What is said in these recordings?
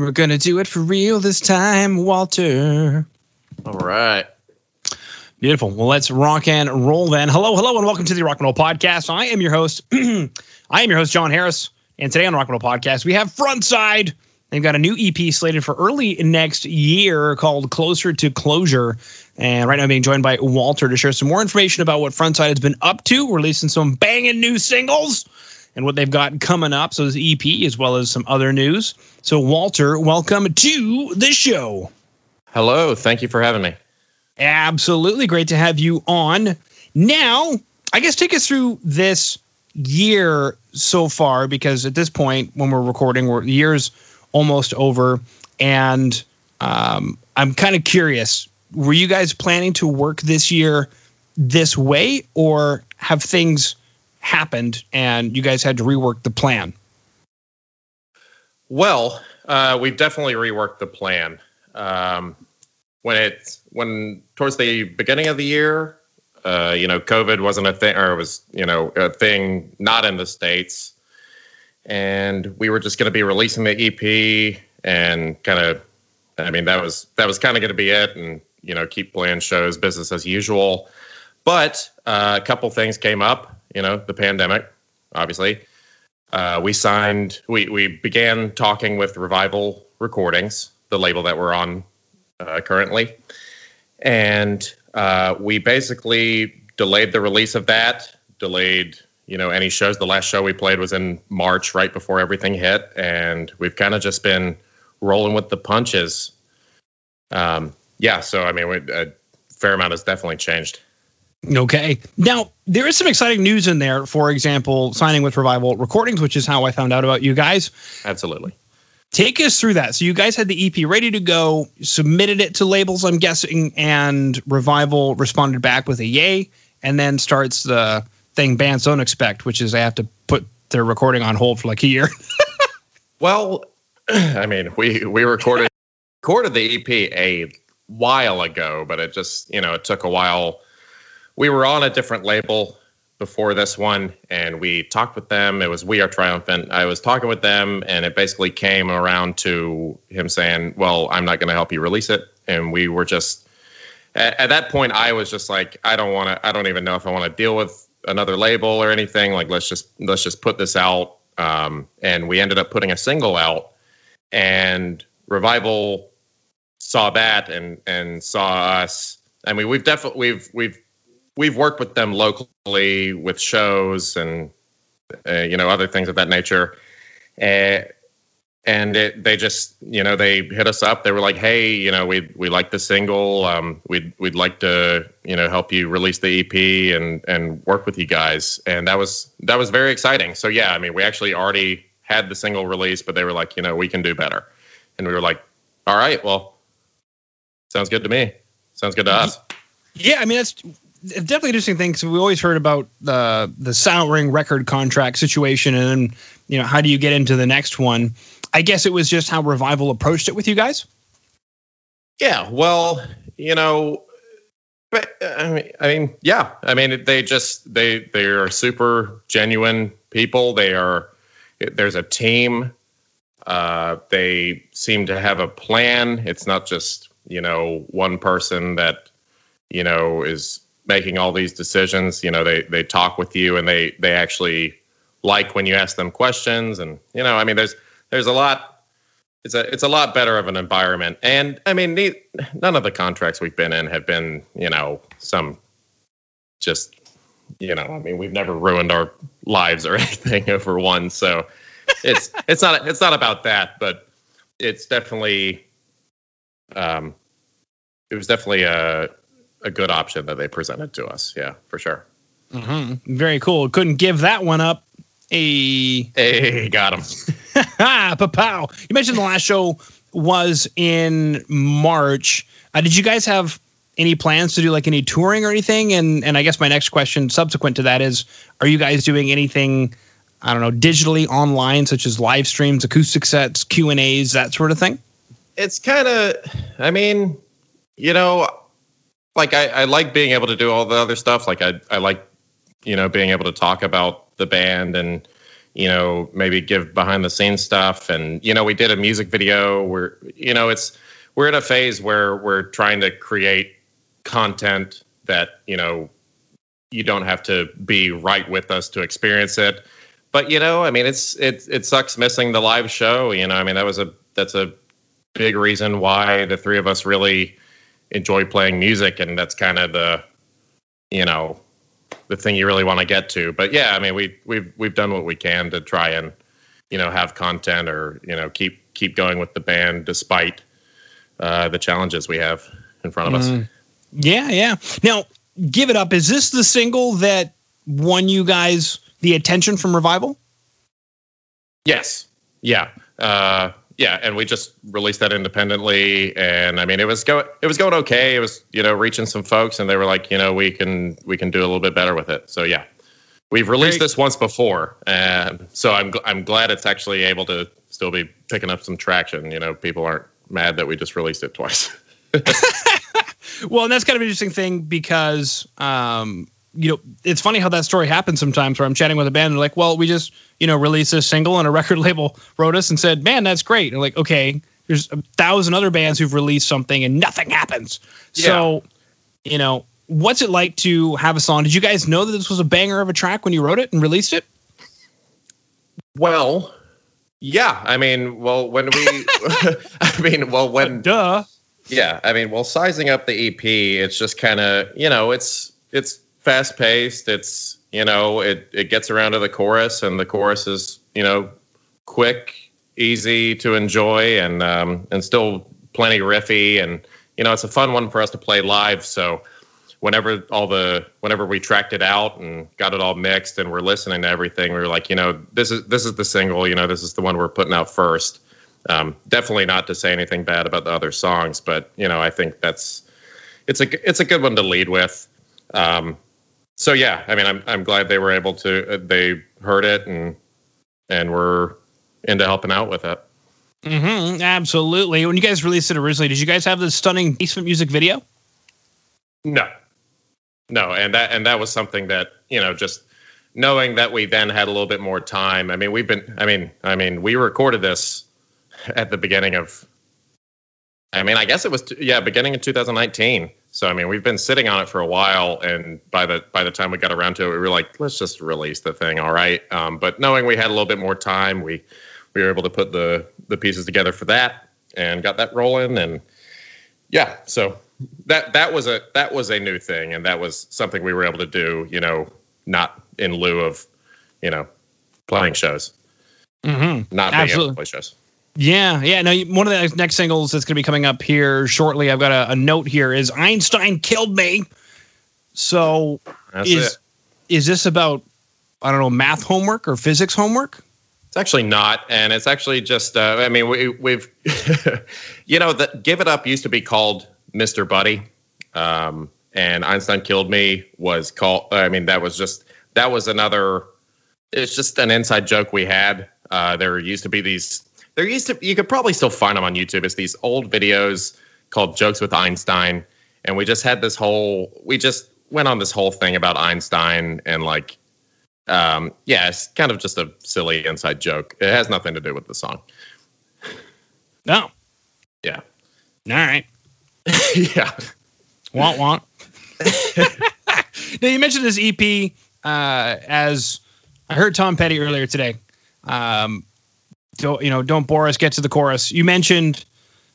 We're gonna do it for real this time, Walter. All right. Beautiful. Well, let's rock and roll then. Hello, hello, and welcome to the Rock Metal Podcast. I am your host. I am your host, Jon Harris. And today on the Rock Metal Podcast, we have Frontside. They've got a new EP slated for early next year called Closer to Closure. And right now, I'm being joined by Walter to share some more information about what Frontside has been up to, releasing some banging new singles and what they've got coming up. So, this EP, as well as some other news. So, Walter, welcome to the show. Hello. Thank you for having me. Absolutely great to have you on. Now, I guess take us through this year so far, because at this point, when we're recording, we're the year's almost over. And um, I'm kind of curious were you guys planning to work this year this way, or have things happened and you guys had to rework the plan? Well, uh, we've definitely reworked the plan. Um, when it when towards the beginning of the year, uh, you know, COVID wasn't a thing, or it was you know a thing not in the states, and we were just going to be releasing the EP and kind of, I mean, that was that was kind of going to be it, and you know, keep playing shows, business as usual. But uh, a couple things came up, you know, the pandemic, obviously. Uh, we signed, we we began talking with Revival Recordings, the label that we're on uh, currently, and uh, we basically delayed the release of that, delayed you know any shows. The last show we played was in March, right before everything hit, and we've kind of just been rolling with the punches. Um, yeah, so I mean, we, a fair amount has definitely changed. Okay. Now, there is some exciting news in there. For example, signing with Revival Recordings, which is how I found out about you guys. Absolutely. Take us through that. So, you guys had the EP ready to go, submitted it to labels, I'm guessing, and Revival responded back with a yay, and then starts the thing bands don't expect, which is they have to put their recording on hold for like a year. well, I mean, we we recorded recorded the EP a while ago, but it just you know it took a while. We were on a different label before this one, and we talked with them. It was We Are Triumphant. I was talking with them, and it basically came around to him saying, "Well, I'm not going to help you release it," and we were just at, at that point. I was just like, I don't want to. I don't even know if I want to deal with another label or anything. Like, let's just let's just put this out. Um, and we ended up putting a single out, and Revival saw that and and saw us. I mean, we've definitely we've we've we've worked with them locally with shows and uh, you know other things of that nature. Uh, and it, they just you know they hit us up they were like hey you know we we like the single um, we'd we'd like to you know help you release the ep and and work with you guys and that was that was very exciting so yeah i mean we actually already had the single release but they were like you know we can do better and we were like all right well sounds good to me. Sounds good to us. Yeah, I mean that's definitely interesting thing because we always heard about the the souring record contract situation, and then you know how do you get into the next one? I guess it was just how Revival approached it with you guys. Yeah, well, you know, but I mean, I mean, yeah, I mean, they just they they are super genuine people. They are there's a team. Uh, they seem to have a plan. It's not just you know one person that you know is making all these decisions. You know they they talk with you and they they actually like when you ask them questions. And you know i mean there's there's a lot it's a it's a lot better of an environment. And i mean none of the contracts we've been in have been you know some just you know i mean we've never ruined our lives or anything over one. So it's it's not it's not about that but it's definitely um, it was definitely a a good option that they presented to us. Yeah, for sure. Mm-hmm. Very cool. Couldn't give that one up. Hey, hey, got him. Pow! You mentioned the last show was in March. Uh, did you guys have any plans to do like any touring or anything? And and I guess my next question, subsequent to that, is: Are you guys doing anything? I don't know, digitally online, such as live streams, acoustic sets, Q and A's, that sort of thing it's kind of, I mean, you know, like I, I like being able to do all the other stuff. Like I, I like, you know, being able to talk about the band and, you know, maybe give behind the scenes stuff. And, you know, we did a music video where, you know, it's, we're in a phase where we're trying to create content that, you know, you don't have to be right with us to experience it. But, you know, I mean, it's, it, it sucks missing the live show. You know, I mean, that was a, that's a big reason why the three of us really enjoy playing music. And that's kind of the, you know, the thing you really want to get to. But yeah, I mean, we we've we've done what we can to try and you know have content or you know keep keep going with the band despite uh, the challenges we have in front of mm. us. Yeah, yeah. Now, give it up. Is this the single that won you guys the attention from Revival? Yes. Yeah. Uh, yeah, and we just released that independently, and I mean, it was go it was going okay. It was you know reaching some folks, and they were like, you know, we can we can do a little bit better with it. So yeah, we've released this once before, and so I'm I'm glad it's actually able to still be picking up some traction. You know, people aren't mad that we just released it twice. well, and that's kind of an interesting thing because um, you know, it's funny how that story happens sometimes where I'm chatting with a band and they're like, well, we just, you know, released this single and a record label wrote us and said, man, that's great. And like, okay, there's a thousand other bands who've released something and nothing happens. Yeah. So, you know, what's it like to have a song? Did you guys know that this was a banger of a track when you wrote it and released it? Well, yeah. I mean, well, when we, I mean, well, when, duh. Yeah. I mean, well, sizing up the EP, it's just kind of, you know, it's, it's, fast paced. It's you know it it gets around to the chorus, and the chorus is you know quick, easy to enjoy, and um, and still plenty riffy, and you know it's a fun one for us to play live. So whenever all the whenever we tracked it out and got it all mixed and we're listening to everything, we were like, you know, this is this is the single, you know, this is the one we're putting out first. Um, definitely not to say anything bad about the other songs, but you know, I think that's it's a it's a good one to lead with. Um, so yeah, I mean, I'm I'm glad they were able to. Uh, they heard it and and were into helping out with it. Mm-hmm, absolutely. When you guys released it originally, did you guys have the stunning basement music video? No, no, and that and that was something that you know just knowing that we then had a little bit more time. I mean, we've been. I mean, I mean, we recorded this at the beginning of. I mean, I guess it was yeah, beginning of 2019. So I mean, we've been sitting on it for a while, and by the by the time we got around to it, we were like, let's just release the thing, all right. Um, but knowing we had a little bit more time, we we were able to put the the pieces together for that and got that rolling, and yeah, so that that was a that was a new thing, and that was something we were able to do, you know, not in lieu of, you know, playing shows, mm-hmm. not being Absolutely. able to play shows. Yeah, yeah. No, one of the next singles that's going to be coming up here shortly. I've got a, a note here. Is Einstein killed me? So that's is it. is this about I don't know math homework or physics homework? It's actually not, and it's actually just. Uh, I mean, we, we've, you know, the Give It Up used to be called Mister Buddy, um, and Einstein killed me was called. I mean, that was just that was another. It's just an inside joke we had. Uh, there used to be these there used to you could probably still find them on YouTube. It's these old videos called Jokes with Einstein, and we just had this whole we just went on this whole thing about Einstein and like um yeah, it's kind of just a silly inside joke. It has nothing to do with the song. No. Yeah. All right. yeah. Want want. now you mentioned this EP uh, as I heard Tom Petty earlier today. Um, don't you know don't bore us get to the chorus. You mentioned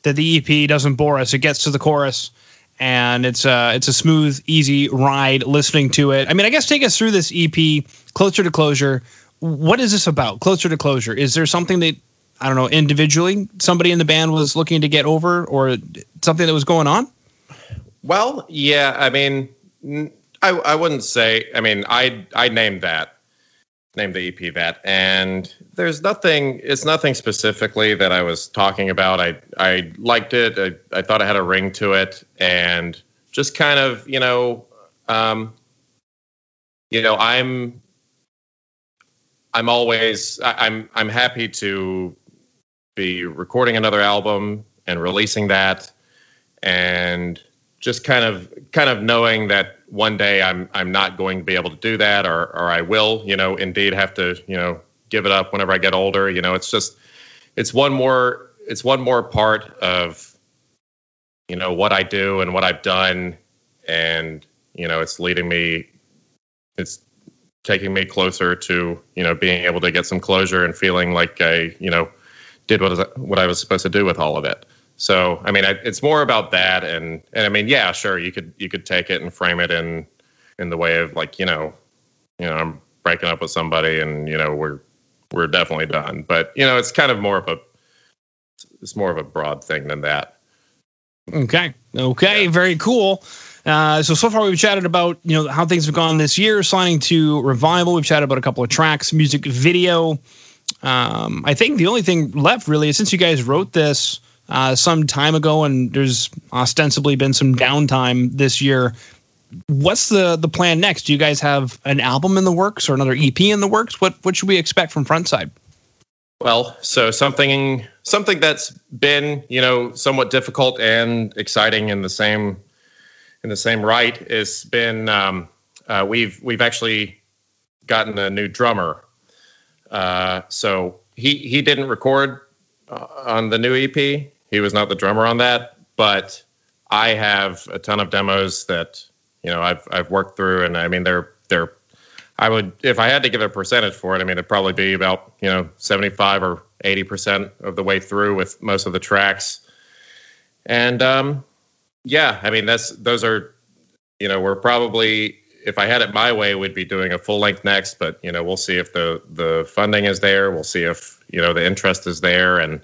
that the ep doesn't bore us it gets to the chorus and it's a it's a smooth easy ride listening to it. I mean i guess take us through this ep closer to closure. What is this about closer to closure? Is there something that i don't know individually somebody in the band was looking to get over or something that was going on? Well yeah i mean i, I wouldn't say i mean i i named that named the EP that. And there's nothing, it's nothing specifically that I was talking about. I, I liked it. I, I thought it had a ring to it and just kind of, you know, um, you know, I'm, I'm always, I, I'm, I'm happy to be recording another album and releasing that and just kind of kind of knowing that one day I'm I'm not going to be able to do that or or I will, you know, indeed have to, you know, give it up whenever I get older. You know, it's just it's one more it's one more part of you know what I do and what I've done, and you know it's leading me. It's taking me closer to you know being able to get some closure and feeling like I you know did what what I was supposed to do with all of it. So I mean, I, it's more about that, and and I mean, yeah, sure, you could you could take it and frame it in in the way of like you know, you know, I'm breaking up with somebody, and you know, we're we're definitely done. But you know, it's kind of more of a it's more of a broad thing than that. Okay. Okay. Yeah. Very cool. Uh, so so far we've chatted about you know how things have gone this year, signing to Revival. We've chatted about a couple of tracks, music video. Um, I think the only thing left really is since you guys wrote this uh, some time ago, and there's ostensibly been some downtime this year. What's the the plan next? Do you guys have an album in the works or another EP in the works? What what should we expect from Frontside? Well, so something something that's been you know somewhat difficult and exciting in the same in the same right has been um, uh, we've we've actually gotten a new drummer. Uh, so he he didn't record uh, on the new EP. He was not the drummer on that, but I have a ton of demos that you know I've I've worked through, and I mean they're they're I would if I had to give a percentage for it, I mean it'd probably be about you know seventy five or eighty percent of the way through with most of the tracks, and um, yeah, I mean that's those are you know we're probably if I had it my way, we'd be doing a full length next, but you know we'll see if the the funding is there, we'll see if you know the interest is there, and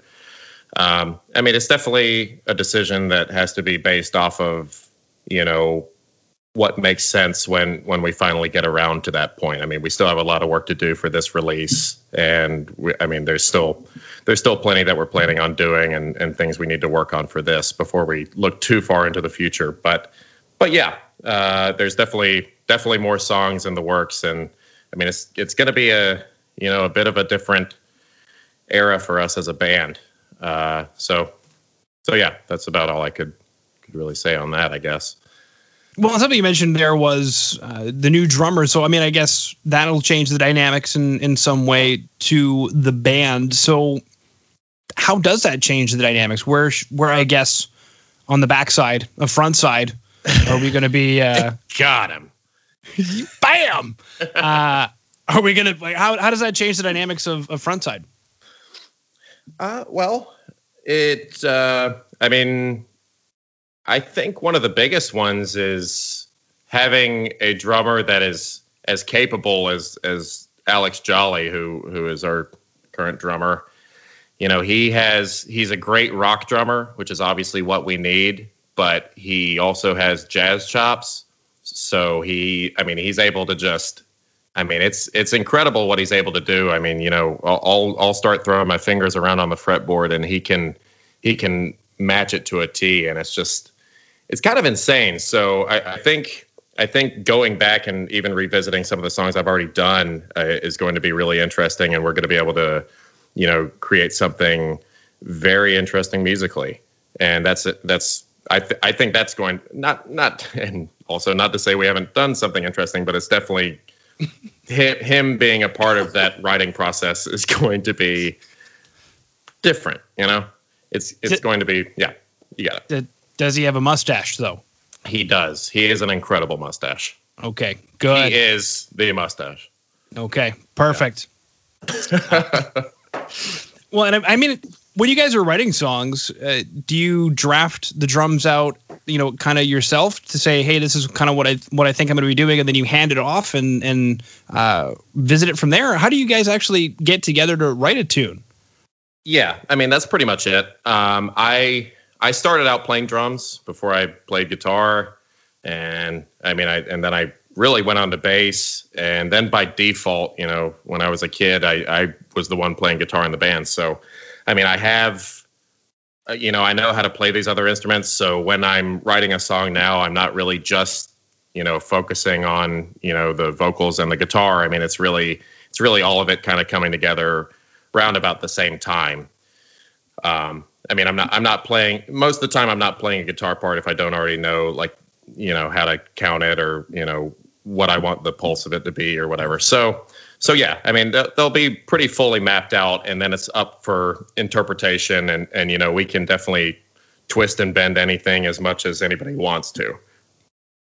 um, I mean, it's definitely a decision that has to be based off of, you know, what makes sense when when we finally get around to that point. I mean, we still have a lot of work to do for this release, and we, I mean, there's still there's still plenty that we're planning on doing, and and things we need to work on for this before we look too far into the future. But but yeah, uh, there's definitely definitely more songs in the works, and I mean, it's it's going to be a you know a bit of a different era for us as a band. Uh, so, so yeah, that's about all I could could really say on that, I guess. Well, something you mentioned there was uh, the new drummer. So, I mean, I guess that'll change the dynamics in in some way to the band. So, how does that change the dynamics? Where where I guess on the backside, a front side, are we going to be? Uh, Got him. Bam. Uh, are we going to like how how does that change the dynamics of, of Frontside? Uh, well, it. Uh, I mean, I think one of the biggest ones is having a drummer that is as capable as as Alex Jolly, who who is our current drummer. You know, he has he's a great rock drummer, which is obviously what we need, but he also has jazz chops. So he, I mean, he's able to just I mean, it's it's incredible what he's able to do. I mean, you know, I'll I'll start throwing my fingers around on the fretboard, and he can he can match it to a T, and it's just it's kind of insane. So I, I think I think going back and even revisiting some of the songs I've already done uh, is going to be really interesting, and we're going to be able to, you know, create something very interesting musically, and that's that's I th- I think that's going not not and also not to say we haven't done something interesting, but it's definitely him, him being a part of that writing process is going to be different. You know, it's it's going to be yeah. You got it. Does he have a mustache though? He does. He is an incredible mustache. Okay, good. He is the mustache. Okay, perfect. Yeah. well, and I, I mean, when you guys are writing songs, uh, do you draft the drums out, you know, kind of yourself to say, "Hey, this is kind of what I what I think I'm going to be doing," and then you hand it off and and uh, visit it from there? How do you guys actually get together to write a tune? Yeah, I mean that's pretty much it. Um, I I started out playing drums before I played guitar, and I mean I and then I really went on to bass, and then by default, you know, when I was a kid, I I was the one playing guitar in the band, so I mean, I have, you know, I know how to play these other instruments. So when I'm writing a song now, I'm not really just, you know, focusing on, you know, the vocals and the guitar. I mean, it's really, it's really all of it kind of coming together round about the same time. Um, I mean, I'm not, I'm not playing most of the time. I'm not playing a guitar part if I don't already know, like, you know, how to count it or, you know, what I want the pulse of it to be or whatever. So, so yeah, I mean they'll, they'll be pretty fully mapped out, and then it's up for interpretation, and and you know we can definitely twist and bend anything as much as anybody wants to.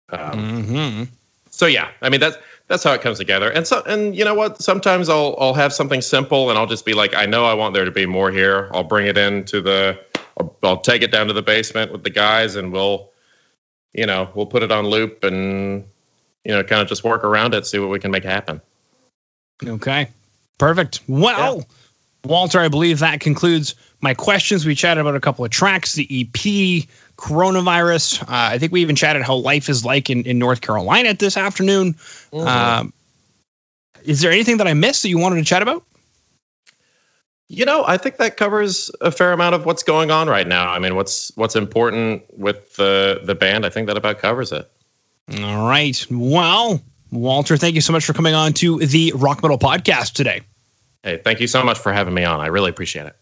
Um, Mm-hmm. so yeah, I mean that's that's how it comes together. And so and you know what? Sometimes I'll I'll have something simple and I'll just be like, I know I want there to be more here. I'll bring it into the I'll, I'll take it down to the basement with the guys and we'll you know, we'll put it on loop and you know, kind of just work around it, see what we can make happen. Okay. Perfect. Well, Walter, I believe that concludes my questions. We chatted about a couple of tracks, the EP, coronavirus. Uh, I think we even chatted how life is like in, in North Carolina this afternoon. Um, is there anything that I missed that you wanted to chat about? You know, I think that covers a fair amount of what's going on right now. I mean, what's what's important with the the band. I think that about covers it. All right. Well, Walter, thank you so much for coming on to the Rock Metal Podcast today. Hey, thank you so much for having me on. I really appreciate it.